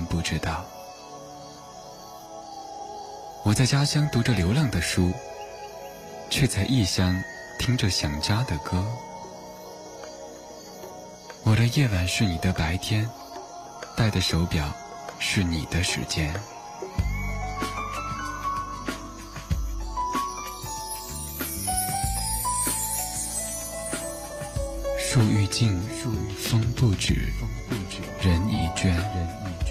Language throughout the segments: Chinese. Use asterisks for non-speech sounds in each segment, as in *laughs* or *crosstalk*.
然不知道。我在家乡读着流浪的书，却在异乡听着想家的歌。我的夜晚是你的白天，戴的手表是你的时间。树欲静，风不止，人已倦，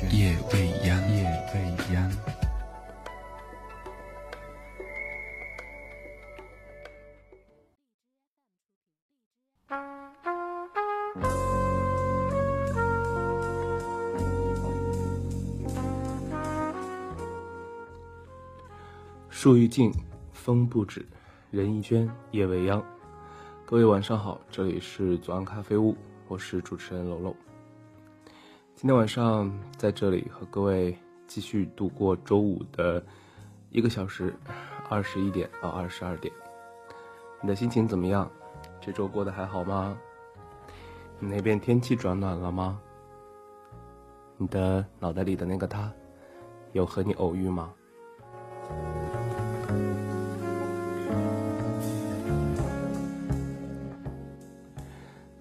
夜未央，夜未央。树欲静，风不止，人亦倦，夜未央。各位晚上好，这里是左岸咖啡屋，我是主持人楼楼。今天晚上在这里和各位继续度过周五的一个小时，二十一点到二十二点。你的心情怎么样？这周过得还好吗？你那边天气转暖了吗？你的脑袋里的那个他，有和你偶遇吗？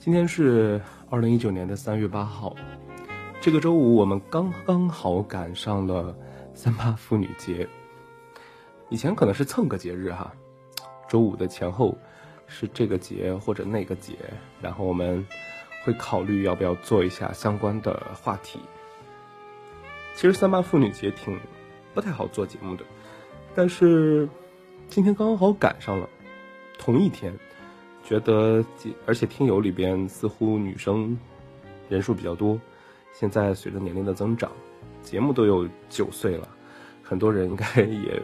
今天是二零一九年的三月八号，这个周五我们刚刚好赶上了三八妇女节。以前可能是蹭个节日哈，周五的前后是这个节或者那个节，然后我们会考虑要不要做一下相关的话题。其实三八妇女节挺不太好做节目的，但是今天刚刚好赶上了同一天。觉得，而且听友里边似乎女生人数比较多。现在随着年龄的增长，节目都有九岁了，很多人应该也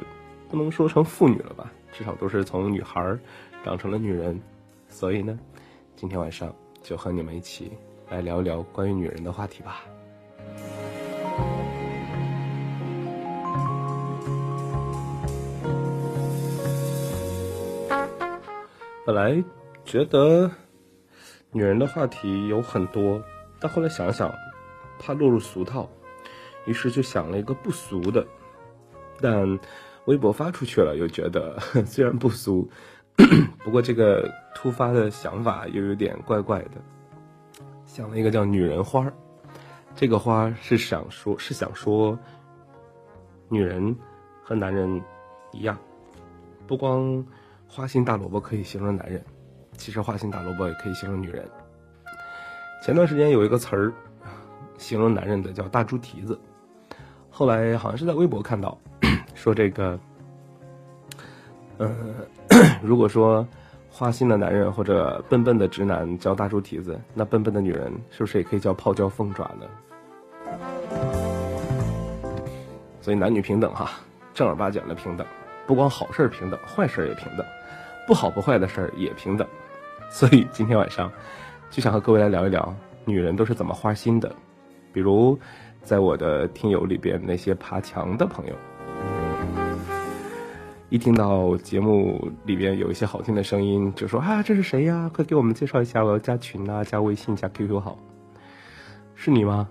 不能说成妇女了吧，至少都是从女孩长成了女人。所以呢，今天晚上就和你们一起来聊一聊关于女人的话题吧。本来。觉得女人的话题有很多，但后来想想，怕落入俗套，于是就想了一个不俗的。但微博发出去了，又觉得 *laughs* 虽然不俗，*clears throat* 不过这个突发的想法又有点怪怪的。想了一个叫“女人花”，这个花是想说，是想说，女人和男人一样，不光花心大萝卜可以形容男人。其实花心大萝卜也可以形容女人。前段时间有一个词儿，形容男人的叫大猪蹄子。后来好像是在微博看到，*coughs* 说这个，呃，*coughs* 如果说花心的男人或者笨笨的直男叫大猪蹄子，那笨笨的女人是不是也可以叫泡椒凤爪呢？所以男女平等哈，正儿八经的平等，不光好事平等，坏事也平等，不好不坏的事儿也平等。所以今天晚上就想和各位来聊一聊女人都是怎么花心的，比如在我的听友里边那些爬墙的朋友，一听到节目里边有一些好听的声音，就说啊这是谁呀？快给我们介绍一下，我要加群啊，加微信，加 QQ 好。是你吗？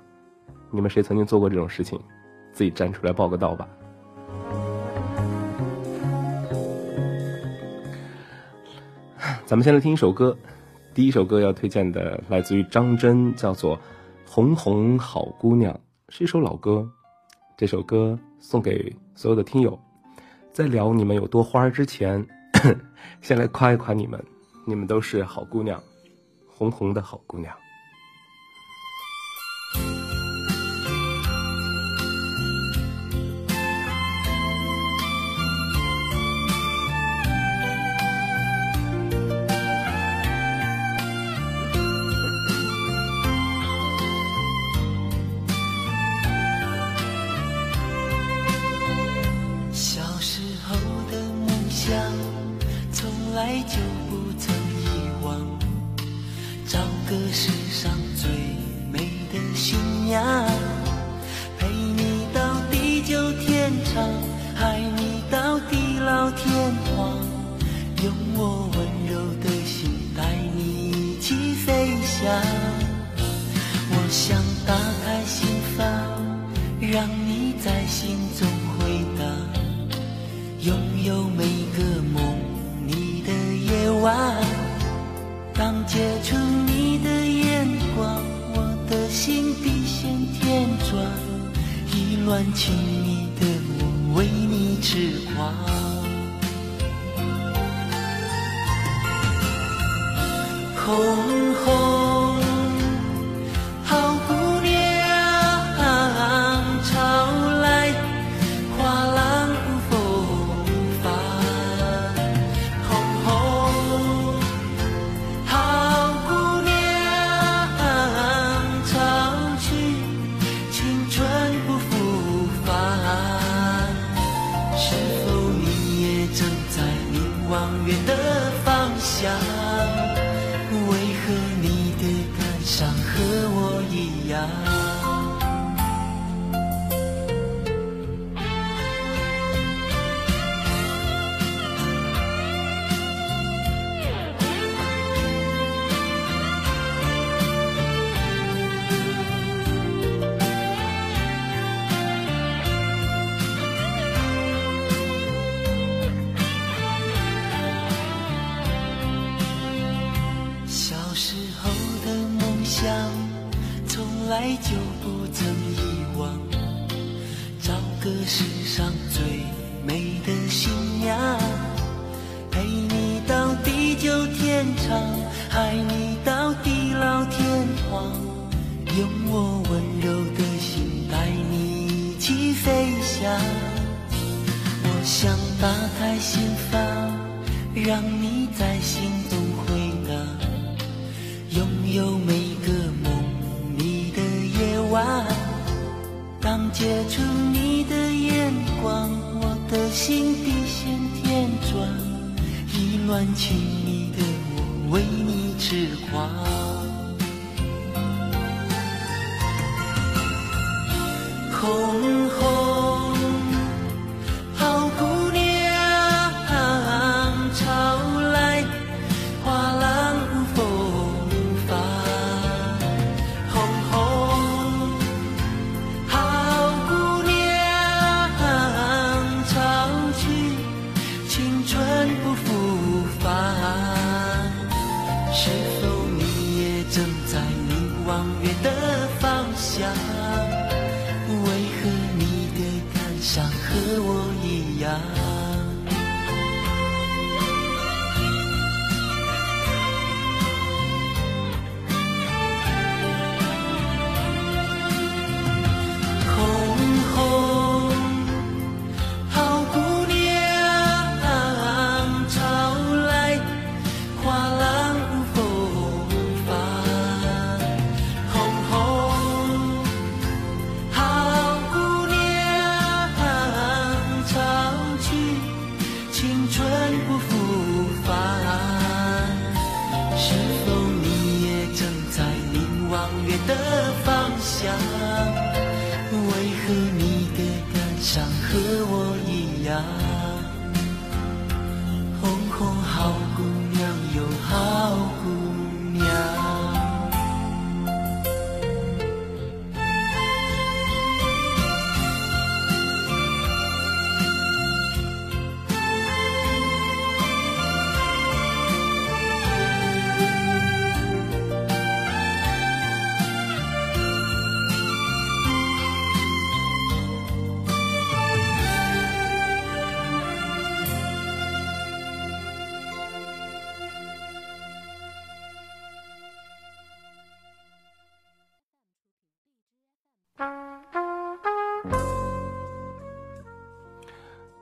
你们谁曾经做过这种事情？自己站出来报个到吧。咱们先来听一首歌，第一首歌要推荐的来自于张真，叫做《红红好姑娘》，是一首老歌。这首歌送给所有的听友，在聊你们有多花之前，*coughs* 先来夸一夸你们，你们都是好姑娘，红红的好姑娘。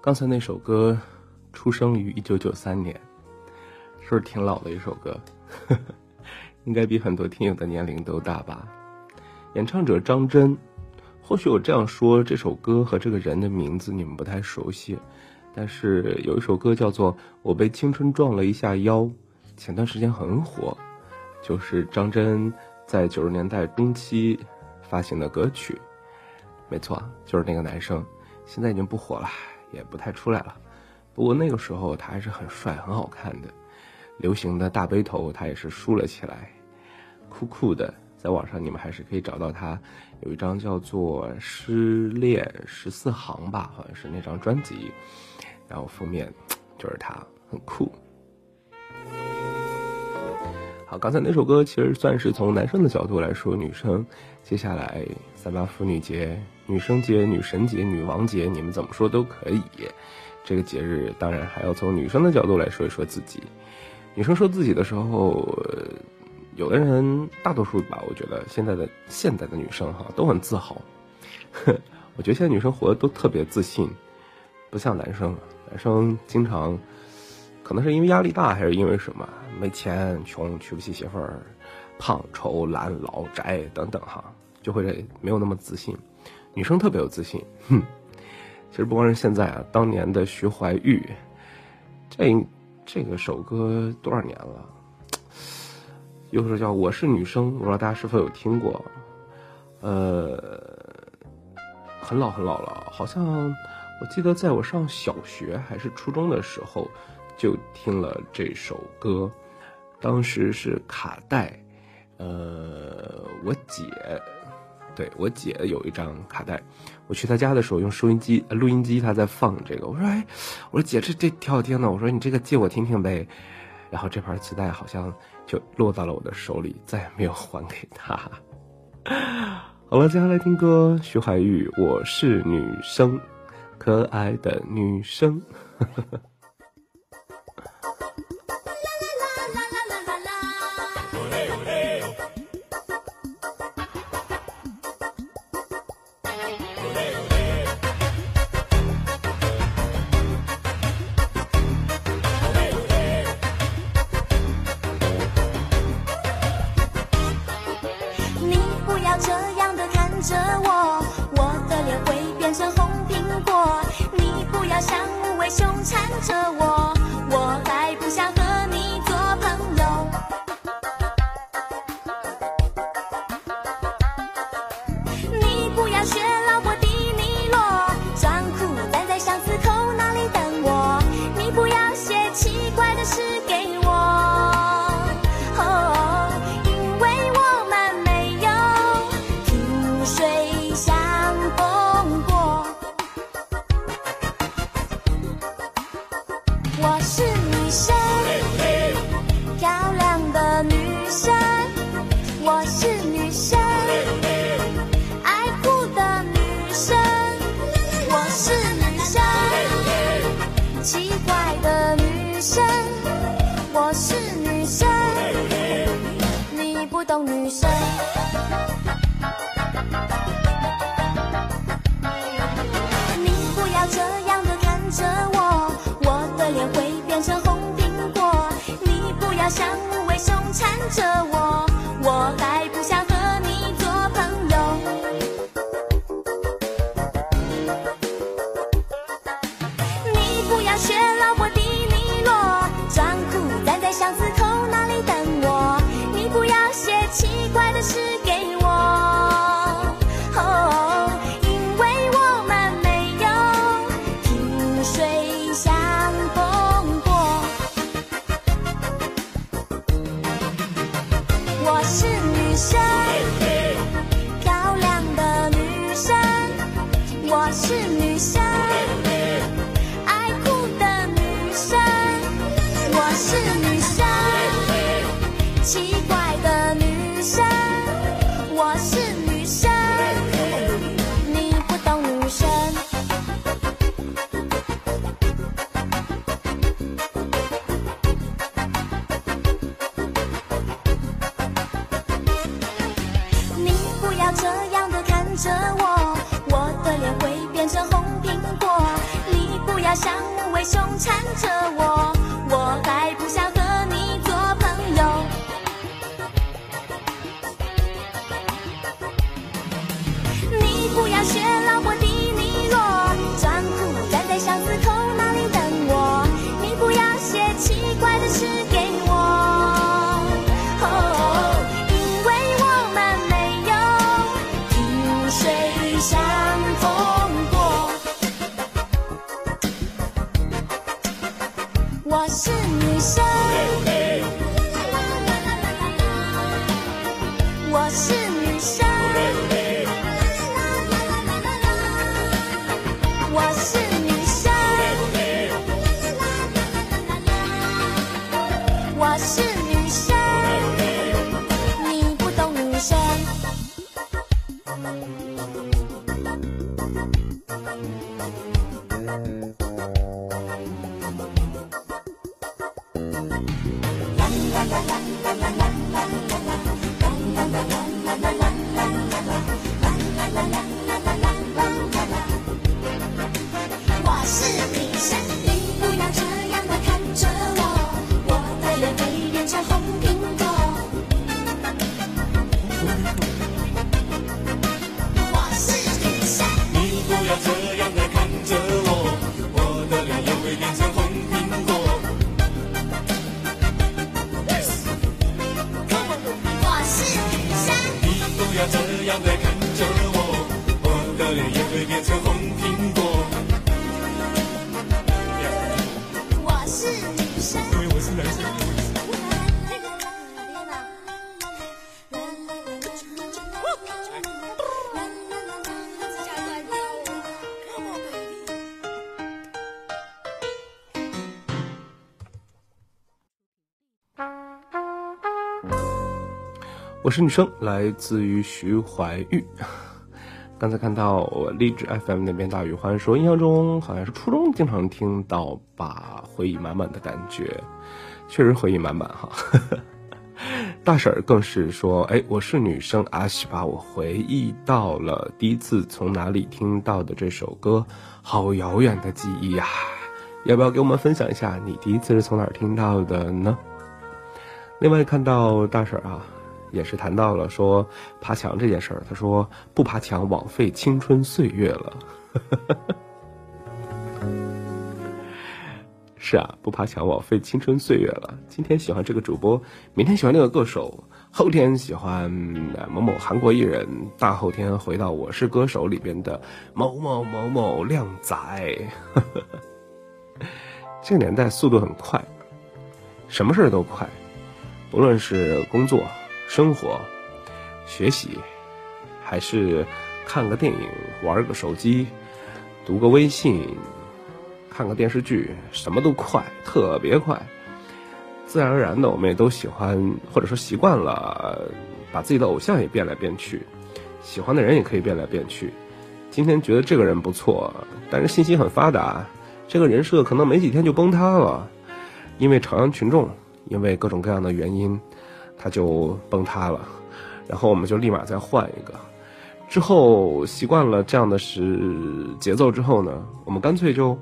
刚才那首歌出生于一九九三年是不是挺老的一首歌？呵 *laughs* 呵应该比很多听友的年龄都大吧？演唱者张真或许我这样说这首歌和这个人的名字你们不太熟悉但是有一首歌叫做我被青春撞了一下腰前段时间很火就是张真在九十年代中期发行的歌曲。没错就是那个男生现在已经不火了。也不太出来了。不过那个时候他还是很帅很好看的。流行的大背头他也是梳了起来酷酷的。在网上你们还是可以找到他有一张叫做失恋十四行吧好像是那张专辑。然后封面就是他很酷。好刚才那首歌其实算是从男生的角度来说女生接下来三八妇女节女生节、女神节、女王节，你们怎么说都可以。这个节日当然还要从女生的角度来说一说自己。女生说自己的时候，有的人大多数吧，我觉得现在的现在的女生哈都很自豪。*laughs* 我觉得现在女生活的都特别自信，不像男生。男生经常可能是因为压力大，还是因为什么？没钱、穷、娶不起媳妇儿、胖、丑、懒、老、宅等等哈，就会没有那么自信。女生特别有自信，哼。其实不光是现在啊，当年的徐怀钰，这这个首歌多少年了？又是叫《我是女生》，不知道大家是否有听过？呃，很老很老了，好像我记得在我上小学还是初中的时候就听了这首歌，当时是卡带，呃，我姐。对我姐有一张卡带，我去她家的时候用收音机、录音机，她在放这个。我说：“哎，我说姐，这这挺好听的。”我说：“你这个借我听听呗。”然后这盘磁带好像就落到了我的手里，再也没有还给她。*laughs* 好了，接下来听歌，徐怀钰，《我是女生》，可爱的女生。呵呵着我。我是女生，来自于徐怀钰。刚才看到我励志 FM 那边大宇欢说，印象中好像是初中经常听到，把回忆满满的感觉，确实回忆满满哈。*laughs* 大婶儿更是说，哎，我是女生，阿西把我回忆到了第一次从哪里听到的这首歌，好遥远的记忆呀！要不要给我们分享一下你第一次是从哪儿听到的呢？另外看到大婶儿啊。也是谈到了说爬墙这件事儿，他说不爬墙枉费青春岁月了。*laughs* 是啊，不爬墙枉费青春岁月了。今天喜欢这个主播，明天喜欢那个歌手，后天喜欢某某韩国艺人，大后天回到我是歌手里边的某某某某靓仔。*laughs* 这个年代速度很快，什么事儿都快，不论是工作。生活、学习，还是看个电影、玩个手机、读个微信、看个电视剧，什么都快，特别快。自然而然的，我们也都喜欢，或者说习惯了，把自己的偶像也变来变去，喜欢的人也可以变来变去。今天觉得这个人不错，但是信息很发达，这个人设可能没几天就崩塌了，因为朝阳群众，因为各种各样的原因。它就崩塌了，然后我们就立马再换一个。之后习惯了这样的时节奏之后呢，我们干脆就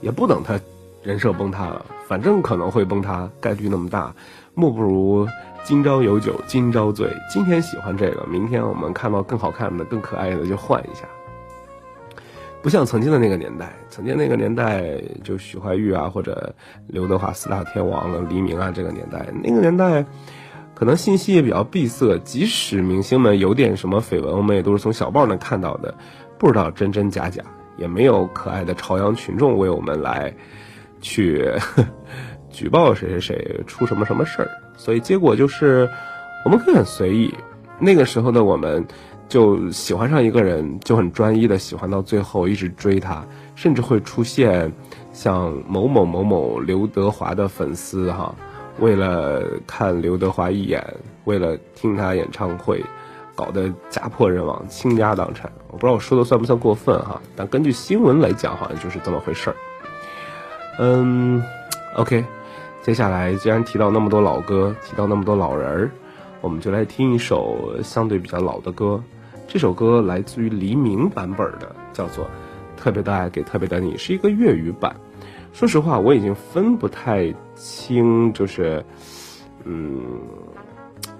也不等它人设崩塌了，反正可能会崩塌，概率那么大，莫不如今朝有酒今朝醉。今天喜欢这个，明天我们看到更好看的、更可爱的就换一下。不像曾经的那个年代，曾经那个年代就许怀玉啊，或者刘德华四大天王啊、黎明啊，这个年代，那个年代。可能信息也比较闭塞，即使明星们有点什么绯闻，我们也都是从小报那看到的，不知道真真假假，也没有可爱的朝阳群众为我们来去 *laughs* 举报谁谁谁出什么什么事儿，所以结果就是我们可以很随意。那个时候的我们，就喜欢上一个人，就很专一的喜欢到最后，一直追他，甚至会出现像某某某某刘德华的粉丝哈。为了看刘德华一眼，为了听他演唱会，搞得家破人亡、倾家荡产。我不知道我说的算不算过分哈，但根据新闻来讲，好像就是这么回事儿。嗯，OK，接下来既然提到那么多老歌，提到那么多老人儿，我们就来听一首相对比较老的歌。这首歌来自于黎明版本的，叫做《特别的爱给特别的你》，是一个粤语版。说实话，我已经分不太清，就是，嗯，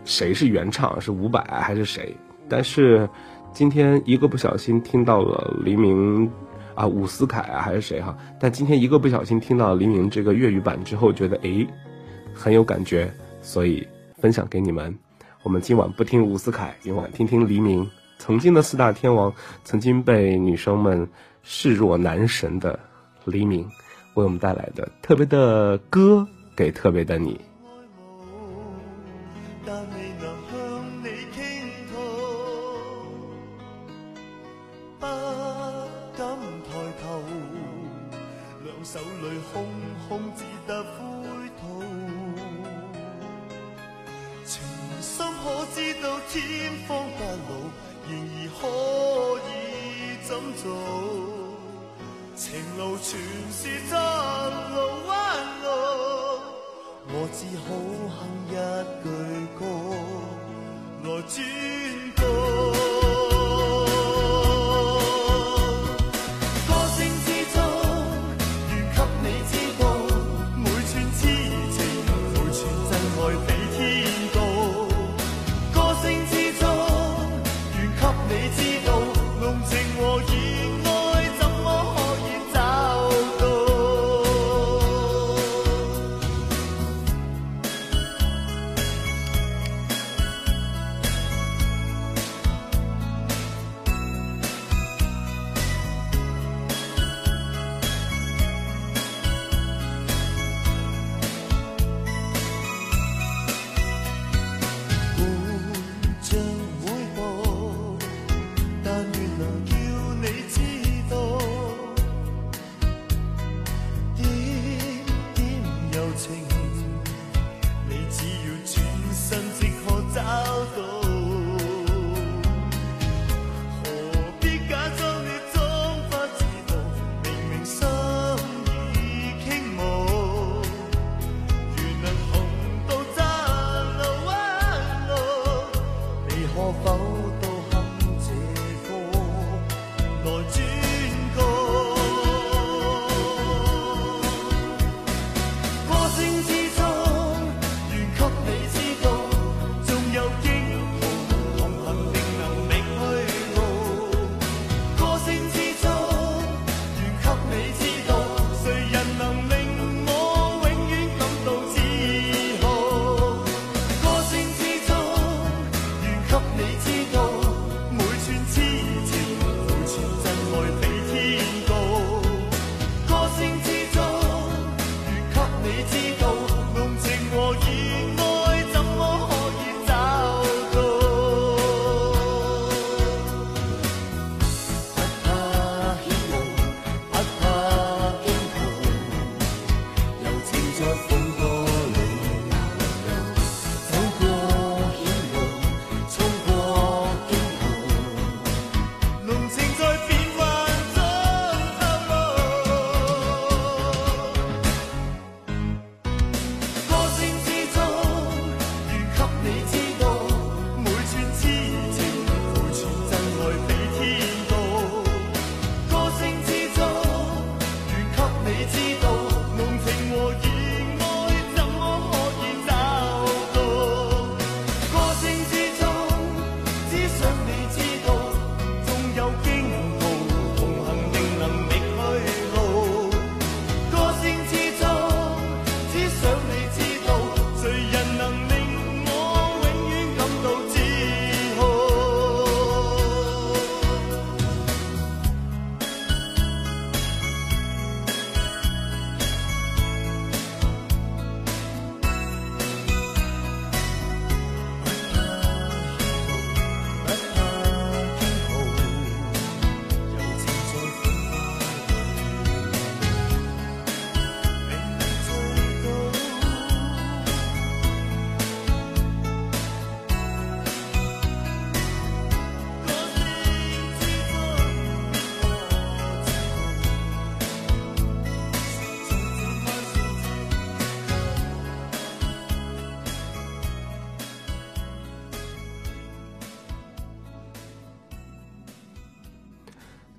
谁是原唱，是伍佰还是谁？但是今天一个不小心听到了黎明，啊，伍思凯啊，还是谁哈？但今天一个不小心听到黎明这个粤语版之后，觉得诶，很有感觉，所以分享给你们。我们今晚不听伍思凯，今晚听听黎明。曾经的四大天王，曾经被女生们视若男神的黎明。为我们带来的特别的歌，给特别的你。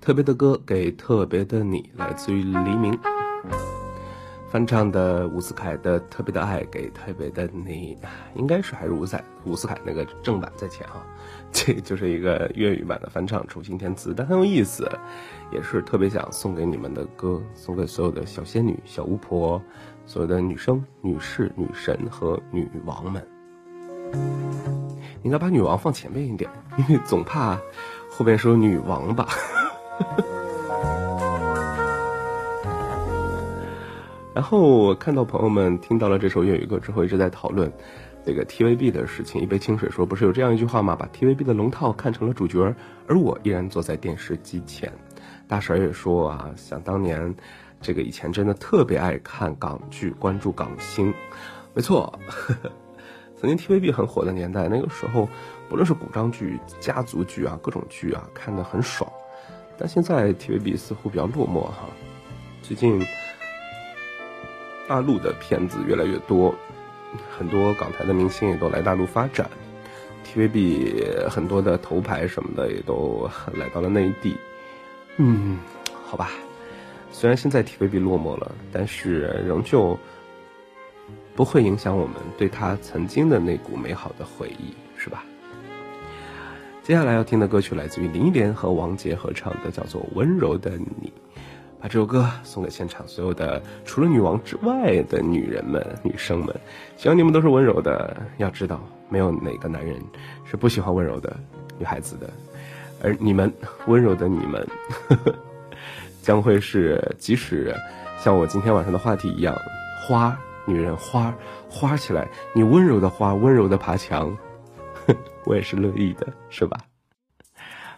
特别的歌给特别的你，来自于黎明。翻唱的伍思凯的《特别的爱》给特别的你，应该是还是伍思伍思凯那个正版在前啊，这就是一个粤语版的翻唱，重新填词，但很有意思，也是特别想送给你们的歌，送给所有的小仙女、小巫婆，所有的女生、女士、女神和女王们。应该把女王放前面一点，因为总怕后边说女王吧。*laughs* 然后我看到朋友们听到了这首粤语歌之后，一直在讨论这个 TVB 的事情。一杯清水说：“不是有这样一句话吗？把 TVB 的龙套看成了主角，而我依然坐在电视机前。”大婶也说啊，想当年，这个以前真的特别爱看港剧，关注港星。没错，呵 *laughs* 呵曾经 TVB 很火的年代，那个时候不论是古装剧、家族剧啊，各种剧啊，看得很爽。但现在 TVB 似乎比较落寞哈，最近。大陆的片子越来越多，很多港台的明星也都来大陆发展，TVB 很多的头牌什么的也都来到了内地。嗯，好吧，虽然现在 TVB 落寞了，但是仍旧不会影响我们对他曾经的那股美好的回忆，是吧？接下来要听的歌曲来自于林忆莲和王杰合唱的，叫做《温柔的你》。把这首歌送给现场所有的除了女王之外的女人们、女生们，希望你们都是温柔的。要知道，没有哪个男人是不喜欢温柔的女孩子的，而你们 *laughs* 温柔的你们，呵呵将会是即使像我今天晚上的话题一样，花女人花花起来，你温柔的花，温柔的爬墙，*laughs* 我也是乐意的，是吧？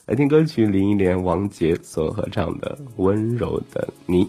来听歌曲，林忆莲、王杰所合唱的《温柔的你》。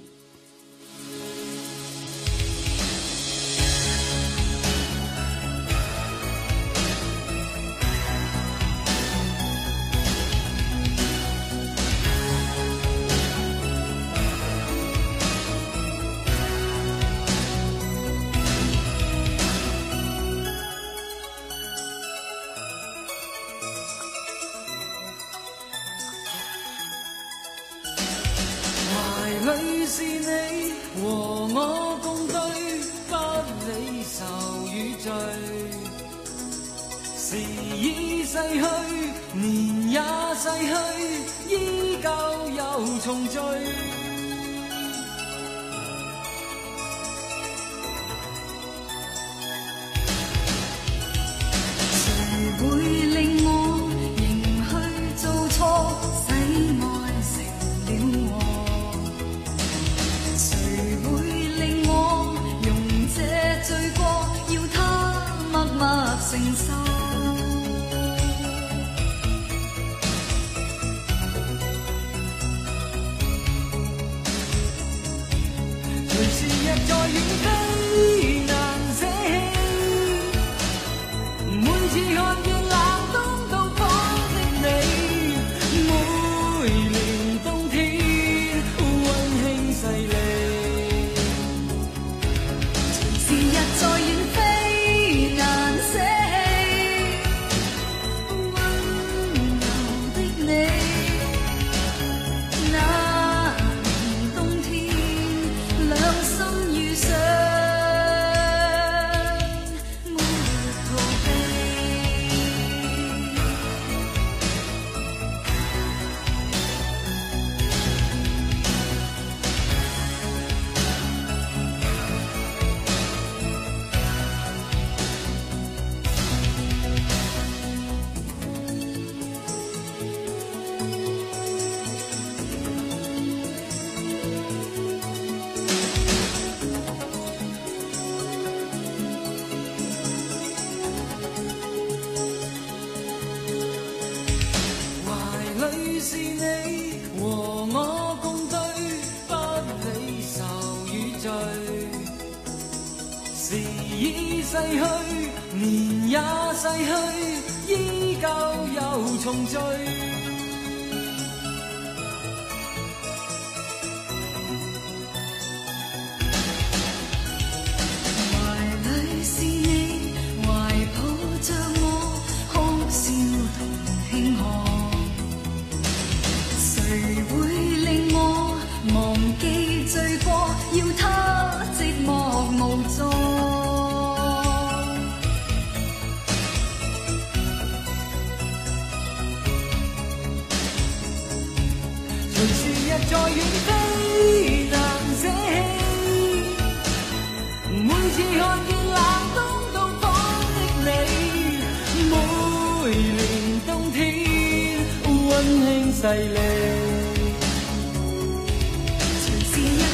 細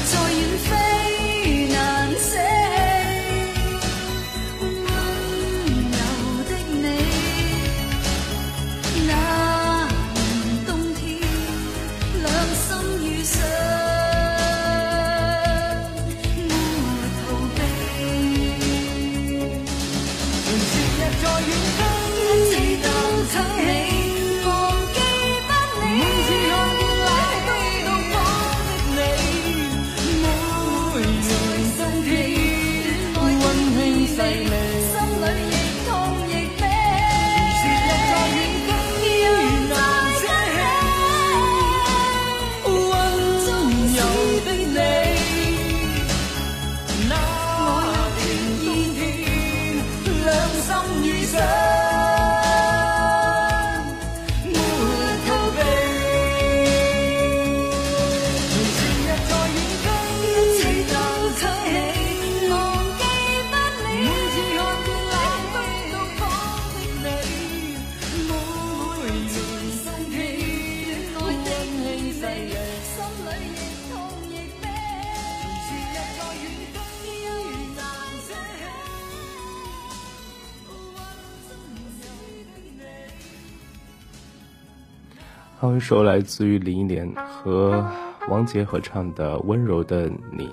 一首来自于林忆莲和王杰合唱的《温柔的你》。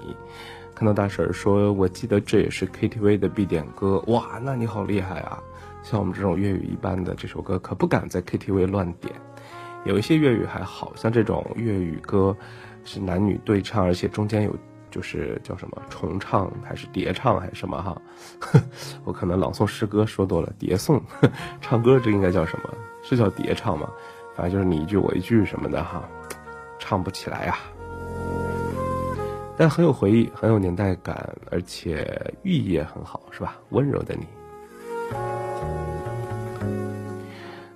看到大婶说，我记得这也是 KTV 的必点歌，哇，那你好厉害啊！像我们这种粤语一般的，这首歌可不敢在 KTV 乱点。有一些粤语还好像这种粤语歌是男女对唱，而且中间有就是叫什么重唱还是叠唱还是什么哈？我可能朗诵诗歌说多了，叠诵，唱歌这应该叫什么？是叫叠唱吗？反正就是你一句我一句什么的哈，唱不起来啊、但很有回忆，很有年代感，而且寓意也很好，是吧？温柔的你。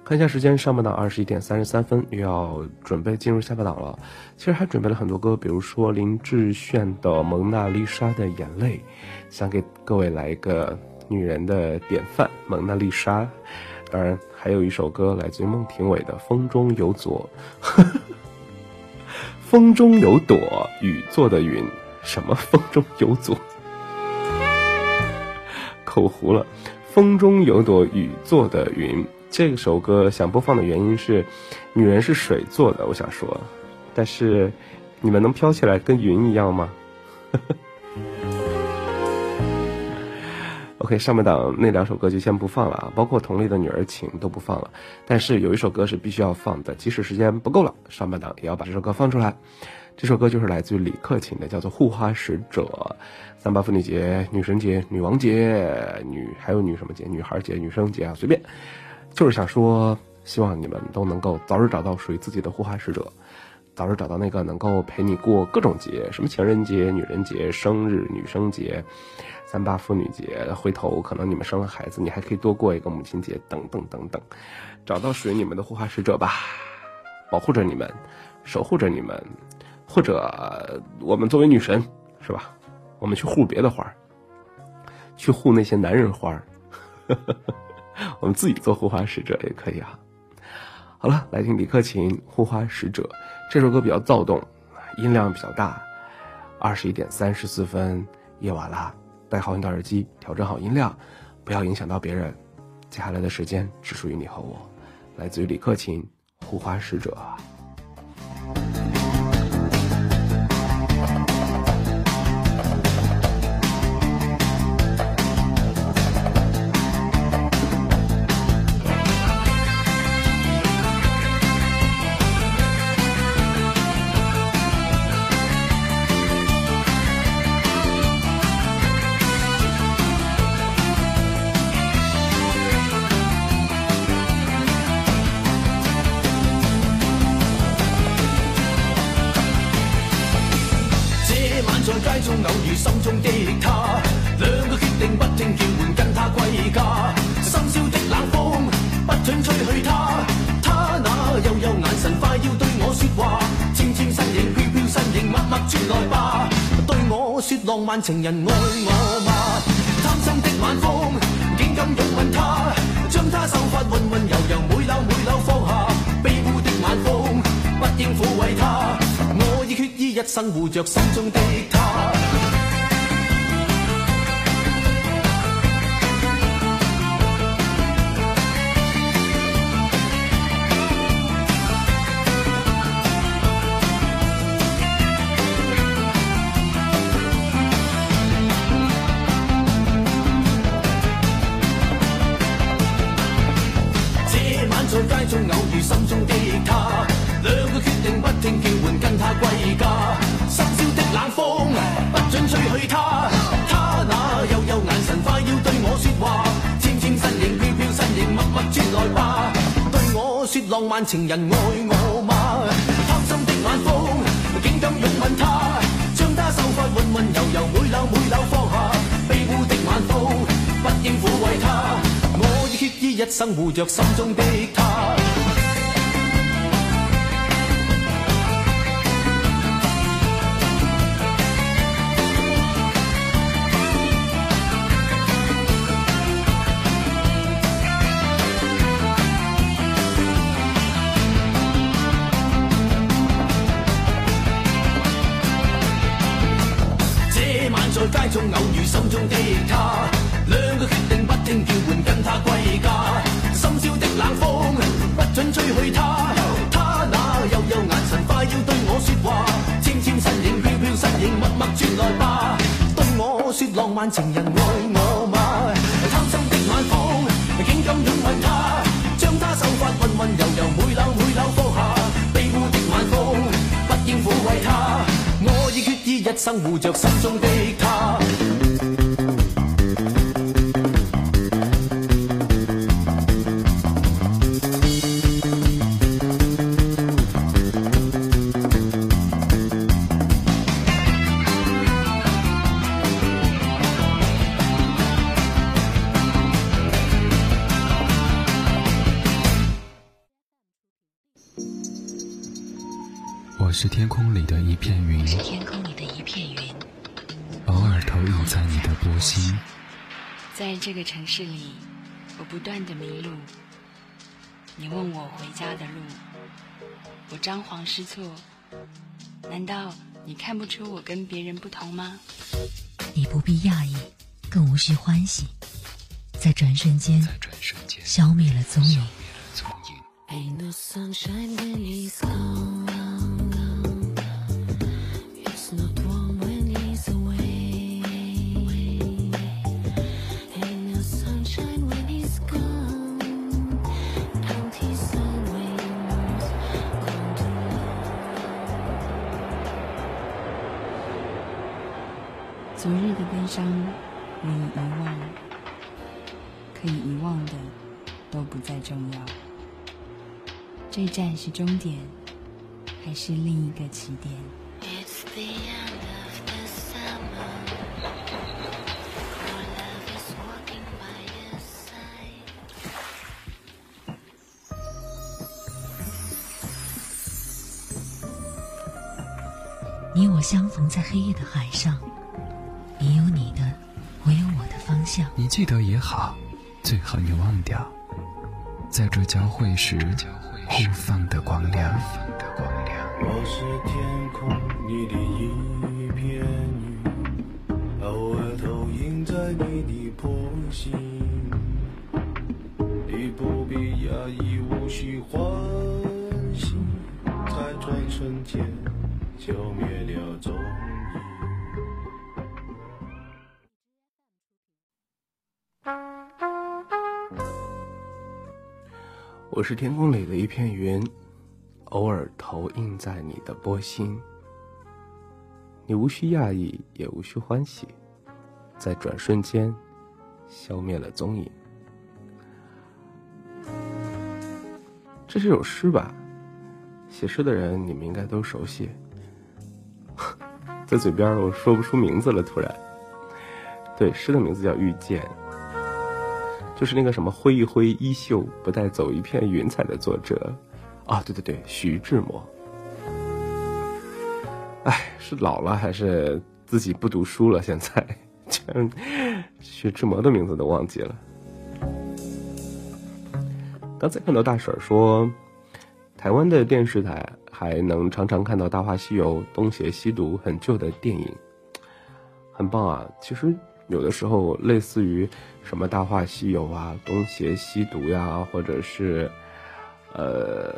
看一下时间，上半档二十一点三十三分，又要准备进入下半档了。其实还准备了很多歌，比如说林志炫的《蒙娜丽莎的眼泪》，想给各位来一个女人的典范《蒙娜丽莎》。当然，还有一首歌来自于孟庭苇的《风中有朵》，*laughs* 风中有朵雨做的云，什么风中有朵？*laughs* 口糊了。风中有朵雨做的云，这首歌想播放的原因是，女人是水做的，我想说，但是你们能飘起来跟云一样吗 *laughs*？OK，上半档那两首歌就先不放了啊，包括佟丽的《女儿情》都不放了。但是有一首歌是必须要放的，即使时间不够了，上半档也要把这首歌放出来。这首歌就是来自于李克勤的，叫做《护花使者》。三八妇女节、女神节、女王节、女还有女什么节、女孩节、女生节啊，随便，就是想说，希望你们都能够早日找到属于自己的护花使者。早日找到那个能够陪你过各种节，什么情人节、女人节、生日、女生节、三八妇女节，回头可能你们生了孩子，你还可以多过一个母亲节，等等等等，找到属于你们的护花使者吧，保护着你们，守护着你们，或者我们作为女神，是吧？我们去护别的花儿，去护那些男人花儿，*laughs* 我们自己做护花使者也可以啊。好了，来听李克勤《护花使者》这首歌比较躁动，音量比较大。二十一点三十四分，夜晚啦，戴好你的耳机，调整好音量，不要影响到别人。接下来的时间只属于你和我，来自于李克勤《护花使者》。追去他，他那幽幽眼神快要对我说话。纤纤身形飘飘身形默默转來吧，對我說浪漫情人愛我嗎？貪心的晚風竟敢擁吻他，將他秀发温温柔柔每缕每缕放下，卑污的晚風不應撫慰他。我已決意一生護着心中的她。中的他，兩個決定不听叫唤跟他歸家。深宵的冷風不准吹去他，他那幽幽眼神快要對我說話，纖纖身影飄飄身影默默轉來吧，對我說浪漫情人愛我嗎？貪心的晚風竟敢擁吻他，將他秀发温温柔柔每缕每缕放下，卑污的晚風不应抚慰他，我已決意一生護着心中的他。我市里，我不断的迷路。你问我回家的路，我张皇失措。难道你看不出我跟别人不同吗？你不必讶异，更无需欢喜，在转瞬间，在转瞬间消灭了踪影。终点，还是另一个起点。你我相逢在黑夜的海上，你有你的，我有我的方向。你记得也好，最好你忘掉，在这交汇时。交汇互放的光亮。我是天空里的一片云，偶尔投影在你的波心。你不必讶异，无需欢喜，在转瞬间消灭了踪我是天空里的一片云，偶尔投影在你的波心。你无需讶异，也无需欢喜，在转瞬间消灭了踪影。这是首诗吧？写诗的人你们应该都熟悉，*laughs* 在嘴边我说不出名字了，突然。对，诗的名字叫《遇见》。就是那个什么挥一挥衣袖，不带走一片云彩的作者，啊，对对对，徐志摩。哎，是老了还是自己不读书了？现在，*laughs* 全徐志摩的名字都忘记了。刚才看到大婶说，台湾的电视台还能常常看到《大话西游》《东邪西毒》很旧的电影，很棒啊！其实有的时候，类似于什么《大话西游》啊、《东邪西毒》呀，或者是呃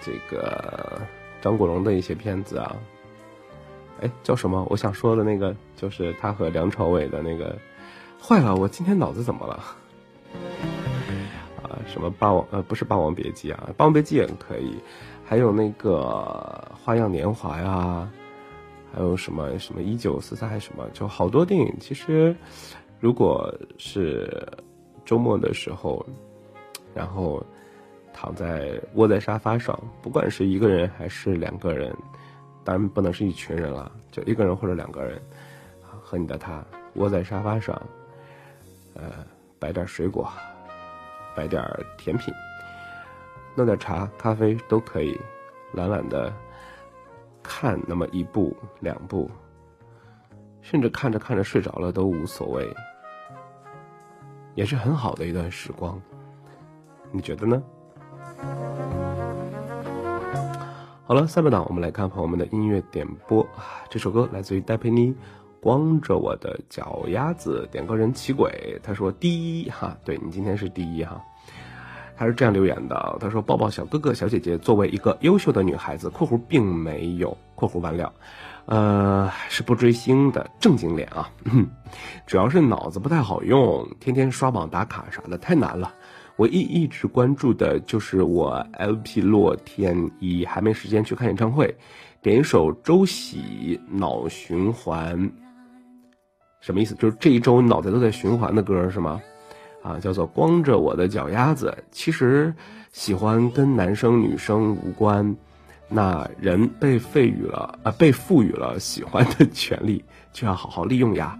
这个张国荣的一些片子啊，哎，叫什么？我想说的那个就是他和梁朝伟的那个。坏了，我今天脑子怎么了？啊，什么霸王？呃，不是《霸王别姬》啊，《霸王别姬》也可以，还有那个《花样年华》呀，还有什么什么一九四三还是什么，就好多电影。其实，如果是周末的时候，然后躺在窝在沙发上，不管是一个人还是两个人，当然不能是一群人了，就一个人或者两个人，和你的他窝在沙发上，呃，摆点水果。摆点甜品，弄点茶、咖啡都可以，懒懒的看那么一部两部，甚至看着看着睡着了都无所谓，也是很好的一段时光。你觉得呢？好了，下半档我们来看朋友们的音乐点播，这首歌来自于戴佩妮。光着我的脚丫子，点歌人奇鬼，他说第一哈，对你今天是第一哈，他是这样留言的，他说抱抱小哥哥小姐姐，作为一个优秀的女孩子（括弧并没有括弧完了），呃，是不追星的正经脸啊，*laughs* 主要是脑子不太好用，天天刷榜打卡啥的太难了。唯一一直关注的就是我 LP 洛天依，还没时间去看演唱会，点一首周喜脑循环。什么意思？就是这一周脑袋都在循环的歌是吗？啊，叫做光着我的脚丫子。其实喜欢跟男生女生无关，那人被赋予了啊，被赋予了喜欢的权利，就要好好利用呀。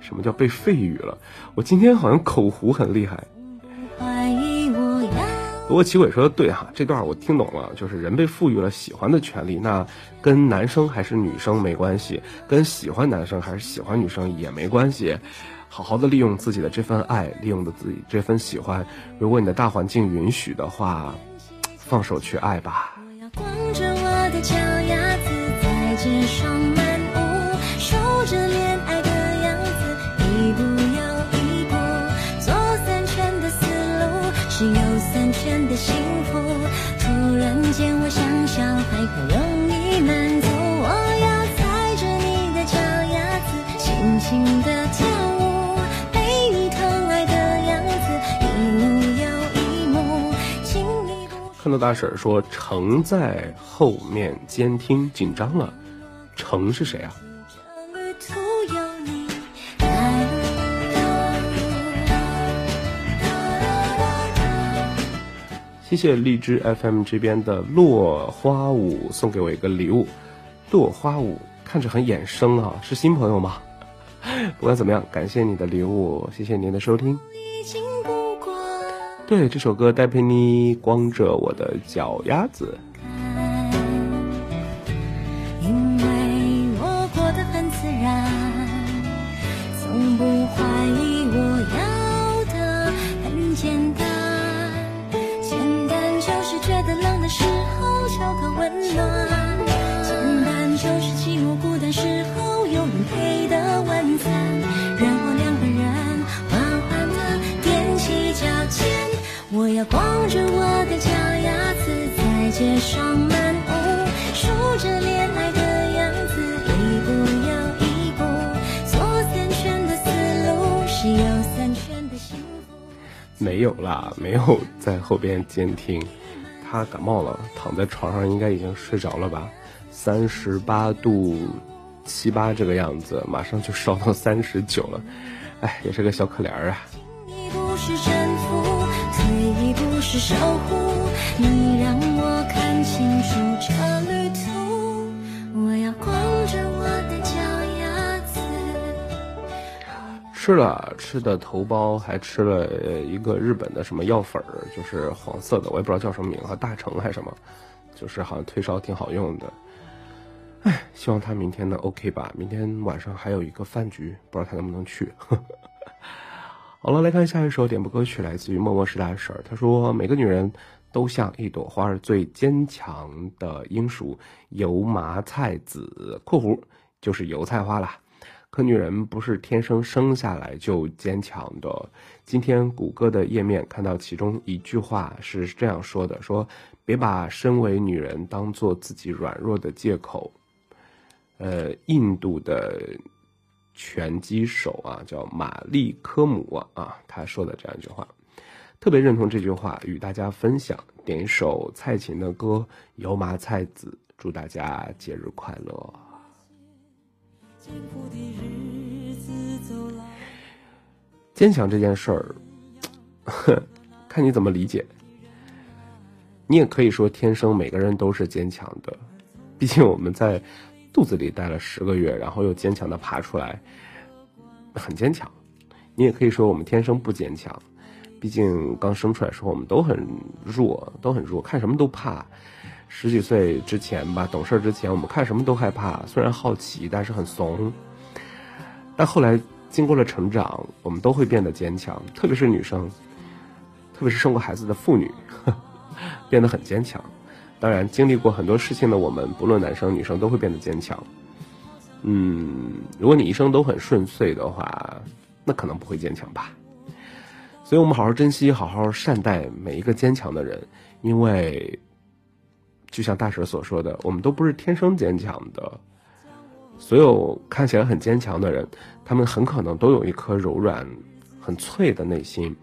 什么叫被赋予了？我今天好像口胡很厉害。不过齐伟说的对哈，这段我听懂了，就是人被赋予了喜欢的权利，那跟男生还是女生没关系，跟喜欢男生还是喜欢女生也没关系，好好的利用自己的这份爱，利用的自己这份喜欢，如果你的大环境允许的话，放手去爱吧。我要光着我的脚丫子在看到大婶说程在后面监听，紧张了。程是谁啊？谢谢荔枝 FM 这边的落花舞送给我一个礼物，落花舞看着很眼生啊，是新朋友吗？*laughs* 不管怎么样，感谢你的礼物，谢谢您的收听。对这首歌，戴佩妮光着我的脚丫子，啊，没有 *laughs* 在后边监听。他感冒了，躺在床上应该已经睡着了吧？三十八度七八这个样子，马上就烧到三十九了，哎，也是个小可怜儿啊。退一步是。你让我吃了吃的头孢，还吃了一个日本的什么药粉儿，就是黄色的，我也不知道叫什么名字，大成还是什么，就是好像退烧挺好用的。唉，希望他明天能 OK 吧。明天晚上还有一个饭局，不知道他能不能去。*laughs* 好了，来看下一首点播歌曲，来自于默默是大婶儿。他说：“每个女人都像一朵花儿，最坚强的应属油麻菜籽（括弧就是油菜花啦）。可女人不是天生生下来就坚强的。今天谷歌的页面看到其中一句话是这样说的：说别把身为女人当做自己软弱的借口。”呃，印度的拳击手啊，叫玛丽科姆啊，啊，他说的这样一句话，特别认同这句话，与大家分享，点一首蔡琴的歌《油麻菜籽》，祝大家节日快乐。坚强这件事儿，*laughs* 看你怎么理解。你也可以说，天生每个人都是坚强的，毕竟我们在。肚子里待了十个月，然后又坚强的爬出来，很坚强。你也可以说我们天生不坚强，毕竟刚生出来的时候我们都很弱，都很弱，看什么都怕。十几岁之前吧，懂事之前我们看什么都害怕，虽然好奇，但是很怂。但后来经过了成长，我们都会变得坚强，特别是女生，特别是生过孩子的妇女，*laughs* 变得很坚强。当然，经历过很多事情的我们，不论男生女生，都会变得坚强。嗯，如果你一生都很顺遂的话，那可能不会坚强吧。所以我们好好珍惜，好好善待每一个坚强的人，因为就像大婶所说的，我们都不是天生坚强的。所有看起来很坚强的人，他们很可能都有一颗柔软、很脆的内心，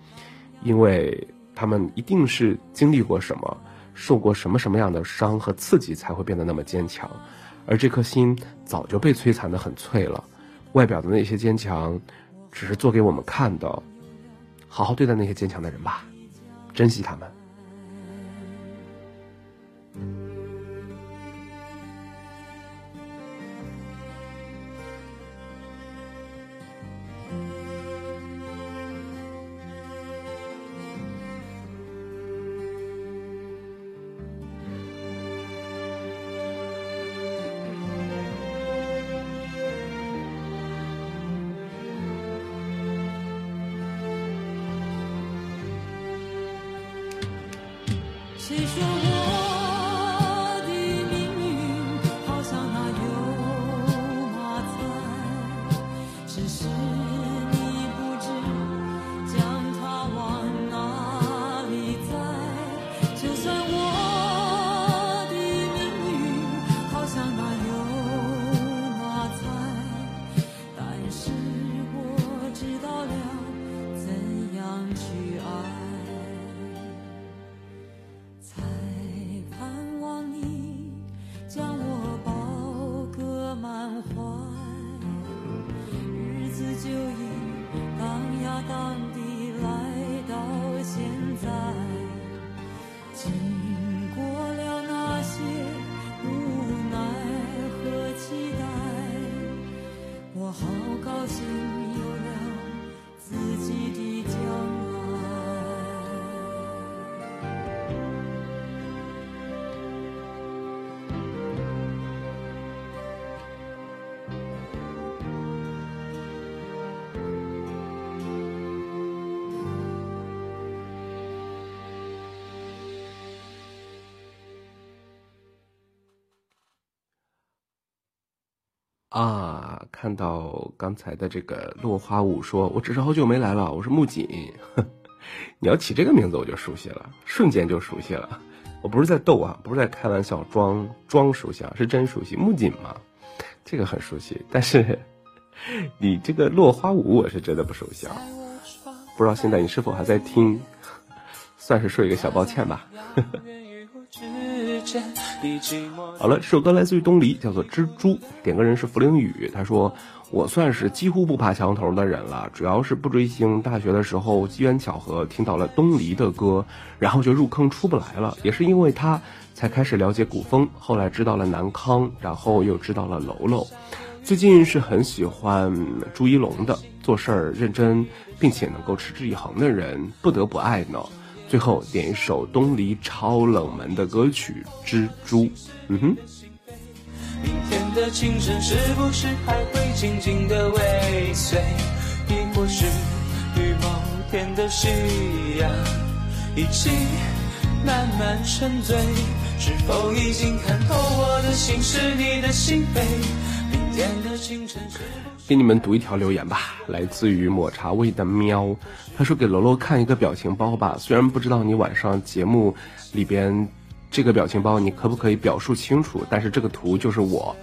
因为他们一定是经历过什么。受过什么什么样的伤和刺激才会变得那么坚强，而这颗心早就被摧残的很脆了，外表的那些坚强，只是做给我们看的。好好对待那些坚强的人吧，珍惜他们。啊，看到刚才的这个落花舞，说我只是好久没来了，我是木槿。*laughs* 你要起这个名字，我就熟悉了，瞬间就熟悉了。我不是在逗啊，不是在开玩笑，装装熟悉啊，是真熟悉。木槿嘛，这个很熟悉。但是你这个落花舞，我是真的不熟悉啊。不知道现在你是否还在听？算是说一个小抱歉吧。呵 *laughs* 呵好了，这首歌来自于东篱，叫做《蜘蛛》。点歌人是茯苓雨，他说：“我算是几乎不爬墙头的人了，主要是不追星。大学的时候机缘巧合听到了东篱的歌，然后就入坑出不来了。也是因为他才开始了解古风，后来知道了南康，然后又知道了楼楼。最近是很喜欢朱一龙的，做事儿认真，并且能够持之以恒的人，不得不爱呢。”最后点一首东篱超冷门的歌曲《蜘蛛》。嗯哼。明天的清晨是不是还会静静的尾随？亦或是与某天的夕阳一起慢慢沉醉？是否已经看透我的心是你的心扉？明天的清晨是给你们读一条留言吧，来自于抹茶味的喵，他说给楼楼看一个表情包吧，虽然不知道你晚上节目里边这个表情包你可不可以表述清楚，但是这个图就是我，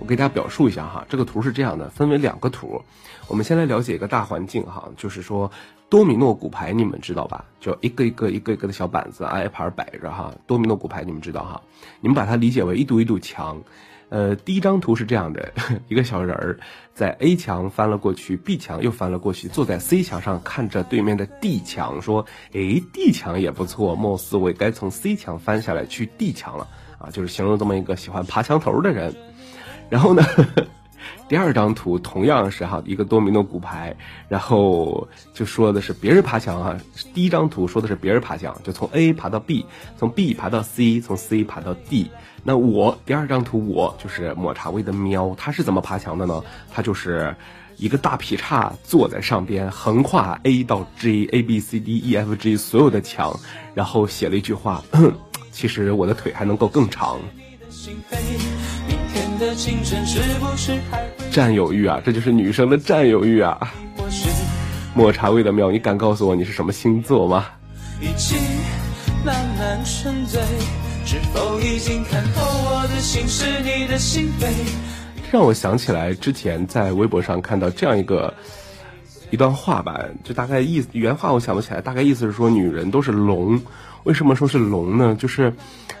我给大家表述一下哈，这个图是这样的，分为两个图，我们先来了解一个大环境哈，就是说多米诺骨牌你们知道吧？就一个一个一个一个的小板子挨排摆着哈，多米诺骨牌你们知道哈，你们把它理解为一堵一堵墙。呃，第一张图是这样的，*laughs* 一个小人儿在 A 墙翻了过去，B 墙又翻了过去，坐在 C 墙上看着对面的 D 墙，说：“诶 d 墙也不错，貌似我也该从 C 墙翻下来去 D 墙了。”啊，就是形容这么一个喜欢爬墙头的人。然后呢，呵第二张图同样是哈一个多米诺骨牌，然后就说的是别人爬墙哈。第一张图说的是别人爬墙，就从 A 爬到 B，从 B 爬到 C，从 C 爬到 D。那我第二张图，我就是抹茶味的喵，它是怎么爬墙的呢？它就是一个大劈叉坐在上边，横跨 A 到 G，A B C D E F G 所有的墙，然后写了一句话：*coughs* 其实我的腿还能够更长。占有欲啊，这就是女生的占有欲啊！抹茶味的喵，你敢告诉我你是什么星座吗？一起慢慢沉醉。是否已经看透我的心是你的心扉？让我想起来之前在微博上看到这样一个一段话吧，就大概意思原话我想不起来，大概意思是说女人都是龙。为什么说是龙呢？就是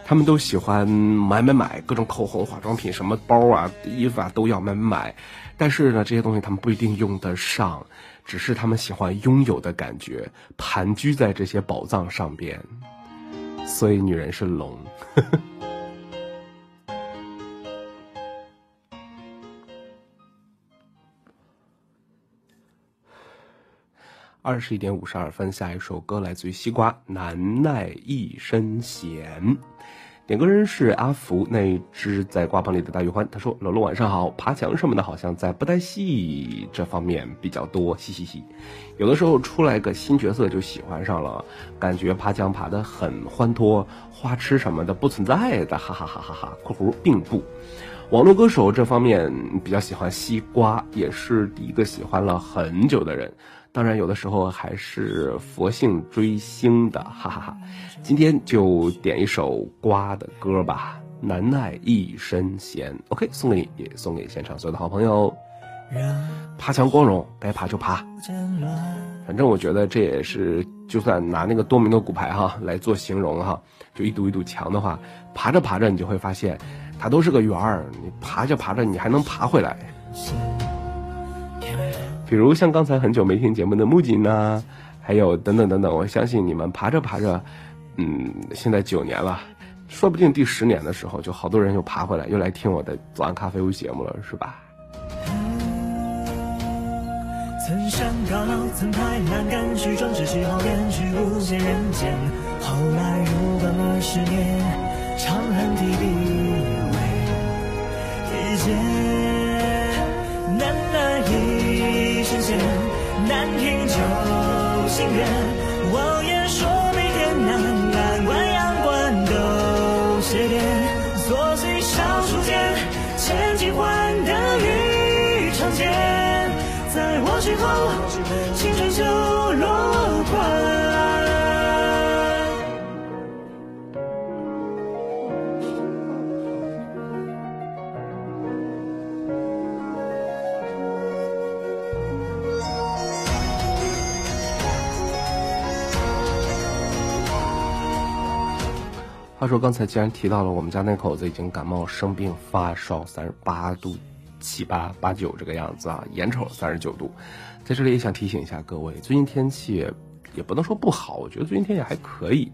他们都喜欢买买买，各种口红、化妆品、什么包啊、衣服啊都要买买买。但是呢，这些东西他们不一定用得上，只是他们喜欢拥有的感觉，盘踞在这些宝藏上边。所以女人是龙。*laughs* 二十一点五十二分，下一首歌来自于西瓜，难耐一身闲。点歌人是阿福，那只在瓜棚里的大玉欢。他说：“楼楼晚上好，爬墙什么的，好像在不带戏这方面比较多，嘻嘻嘻。有的时候出来个新角色就喜欢上了，感觉爬墙爬得很欢脱，花痴什么的不存在的，哈哈哈哈哈。括弧并不，网络歌手这方面比较喜欢西瓜，也是第一个喜欢了很久的人。”当然，有的时候还是佛性追星的，哈哈哈。今天就点一首瓜的歌吧，《难耐一身闲》。OK，送给你，也送给现场所有的好朋友。爬墙光荣，该爬就爬。反正我觉得这也是，就算拿那个多米诺骨牌哈来做形容哈，就一堵一堵墙的话，爬着爬着你就会发现，它都是个圆儿。你爬着爬着，你还能爬回来。比如像刚才很久没听节目的木槿呐，还有等等等等，我相信你们爬着爬着，嗯，现在九年了，说不定第十年的时候，就好多人又爬回来，又来听我的早安咖啡屋节目了，是吧？曾山高，曾排栏杆，虚装只是好言，去无见人间。后来如隔了十年，心愿。妄言说每天南蓝关阳关都谢天，琐碎小书间，千金换得玉长剑。在我身后，话说刚才既然提到了我们家那口子已经感冒生病发烧三十八度七八八九这个样子啊，眼瞅三十九度，在这里也想提醒一下各位，最近天气也不能说不好，我觉得最近天气还可以，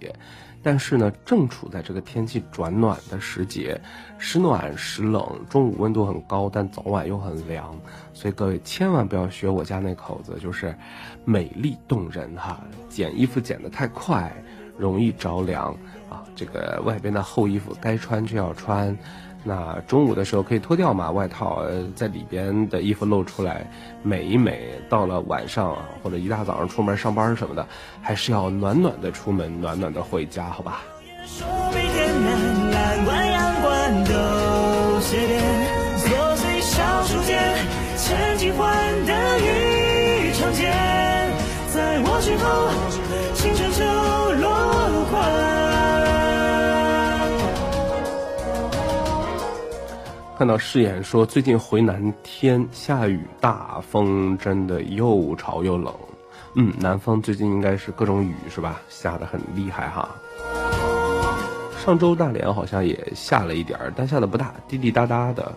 但是呢，正处在这个天气转暖的时节，时暖时冷，中午温度很高，但早晚又很凉，所以各位千万不要学我家那口子，就是美丽动人哈，剪衣服剪得太快，容易着凉。啊这个外边的厚衣服该穿就要穿，那中午的时候可以脱掉嘛外套，在里边的衣服露出来美一美。到了晚上啊，或者一大早上出门上班什么的，还是要暖暖的出门，暖暖的回家，好吧？说每天南蓝关阳关都谢遍，琐碎小书间，千金换得一场见。在我身后，看到誓言说最近回南天下雨大风，真的又潮又冷。嗯，南方最近应该是各种雨是吧？下的很厉害哈。上周大连好像也下了一点儿，但下的不大，滴滴答答的。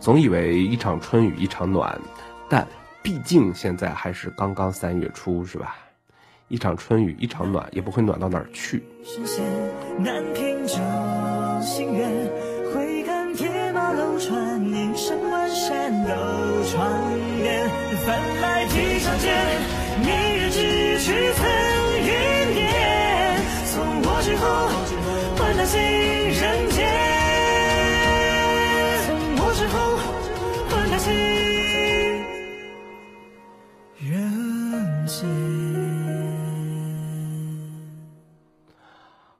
总以为一场春雨一场暖，但毕竟现在还是刚刚三月初是吧？一场春雨一场暖，也不会暖到哪儿去。难平旧心愿，楼船，宁山万山楼窗边，翻来提上间，明日之去曾云烟，从我之后换到新人间，从我之后换到新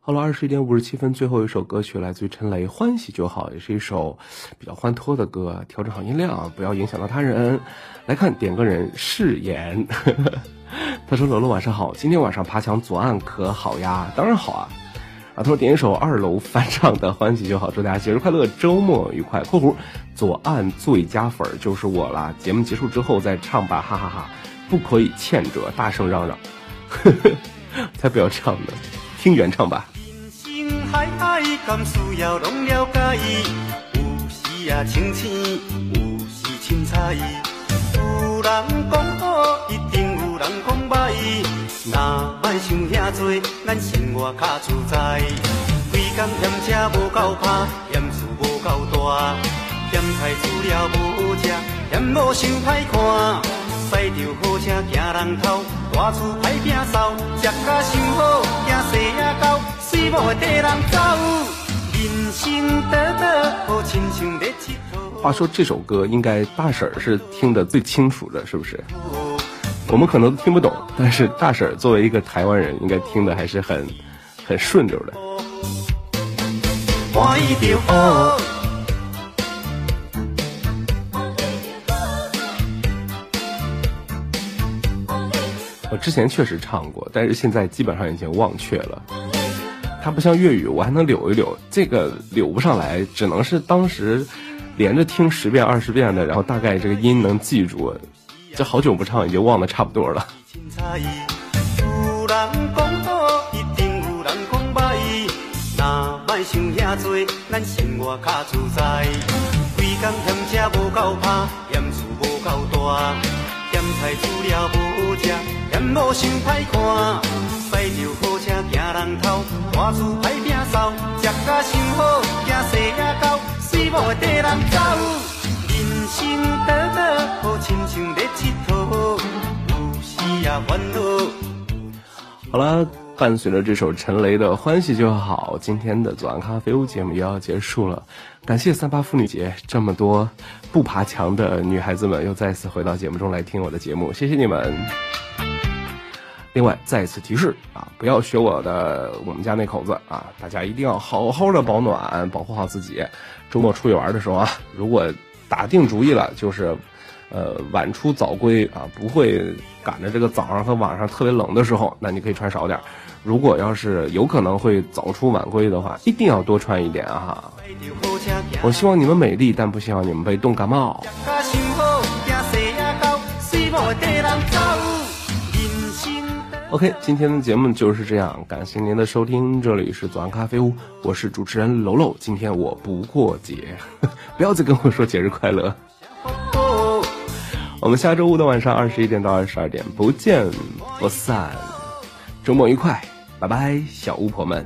好了，二十一点五十七分，最后一首歌曲来自于陈雷，《欢喜就好》，也是一首比较欢脱的歌。调整好音量，不要影响到他人。来看点歌人誓言，*laughs* 他说：“楼楼晚上好，今天晚上爬墙左岸可好呀？当然好啊！啊，他说点一首二楼翻唱的《欢喜就好》，祝大家节日快乐，周末愉快。（括弧左岸最佳粉就是我啦！节目结束之后再唱吧，哈哈哈不可以欠着，大声嚷嚷，*laughs* 才不要唱呢，听原唱吧。心海海，甘需要拢了解？有时啊清醒，有时凊彩。有人讲好，一定有人讲歹。若歹想遐多，咱生活较自在。规工嫌车无够拍，嫌厝无够大，嫌菜煮了无好食，嫌某想歹看。驶着好车行人头，大厝歹摒扫，食甲伤好，惊细仔狗，水某会缀人走。人生短短，好亲像咧佚佗。话说这首歌应该大婶儿是听得最清楚的，是不是？我们可能都听不懂，但是大婶儿作为一个台湾人，应该听的还是很很顺溜的。欢喜就好。我之前确实唱过，但是现在基本上已经忘却了。它不像粤语，我还能柳一柳，这个柳不上来，只能是当时连着听十遍、二十遍的，然后大概这个音能记住。这好久不唱，已经忘得差不多了。菜煮了无食，嫌某想歹看。驶着好车行人头，大厝歹摒扫，食甲想好，惊细仔狗，水某会缀人走。人生短短，好亲像咧佚佗，有时也烦恼。好了，伴随着这首陈雷的《欢喜就好》，今天的左岸咖啡屋节目也要结束了。感谢三八妇女节，这么多不爬墙的女孩子们又再次回到节目中来听我的节目，谢谢你们。另外，再次提示啊，不要学我的我们家那口子啊，大家一定要好好的保暖，保护好自己。周末出去玩的时候啊，如果打定主意了，就是，呃，晚出早归啊，不会赶着这个早上和晚上特别冷的时候，那你可以穿少点。如果要是有可能会早出晚归的话，一定要多穿一点啊！我希望你们美丽，但不希望你们被冻感冒。OK，今天的节目就是这样，感谢您的收听，这里是左岸咖啡屋，我是主持人楼楼，今天我不过节，*laughs* 不要再跟我说节日快乐。我们下周五的晚上二十一点到二十二点不见不散，周末愉快，拜拜，小巫婆们。